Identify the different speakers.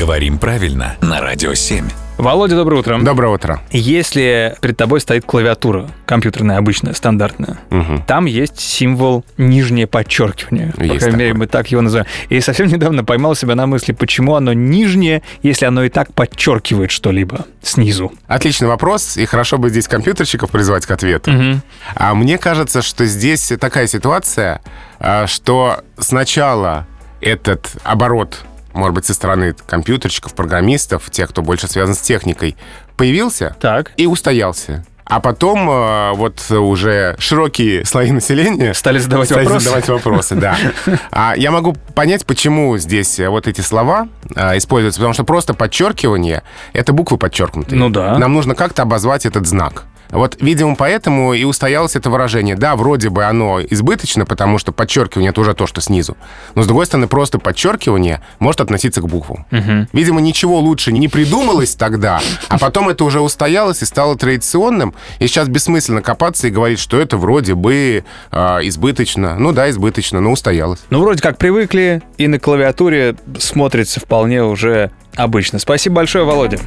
Speaker 1: Говорим правильно на Радио 7.
Speaker 2: Володя, доброе утро.
Speaker 3: Доброе утро.
Speaker 2: Если перед тобой стоит клавиатура, компьютерная, обычная, стандартная,
Speaker 3: Мгм.
Speaker 2: там есть символ нижнее подчеркивание. По
Speaker 3: Есть
Speaker 2: крайней мере, мы так его называем. И совсем недавно поймал себя на мысли, почему оно нижнее, если оно и так подчеркивает что-либо снизу.
Speaker 3: Отличный вопрос, и хорошо бы здесь компьютерщиков призвать к ответу. А мне кажется, что здесь такая ситуация, а, что сначала этот оборот, может быть, со стороны компьютерщиков, программистов, тех, кто больше связан с техникой, появился
Speaker 2: Так.
Speaker 3: и устоялся. А потом а, вот уже широкие слои населения
Speaker 2: Стали задавать
Speaker 3: стали
Speaker 2: вопросы.
Speaker 3: задавать вопросы, да. А я могу понять, почему здесь э, вот эти слова а, используются, потому что просто подчеркивание — это буквы подчеркнутые.
Speaker 2: Ну да.
Speaker 3: Нам нужно как-то обозвать этот знак. Вот, видимо, поэтому и устоялось это выражение. Да, вроде бы оно избыточно, потому что подчеркивание — это уже то, что снизу. Но, с другой стороны, просто подчеркивание может относиться к буквам. Видимо, ничего лучше не придумалось тогда, а потом это уже устоялось и стало традиционным. И сейчас бессмысленно копаться и говорить, что это вроде бы а, избыточно. Ну да, избыточно, но устоялось.
Speaker 2: Ну, вроде как привыкли, и на клавиатуре смотрится вполне уже обычно. Спасибо большое, Володя.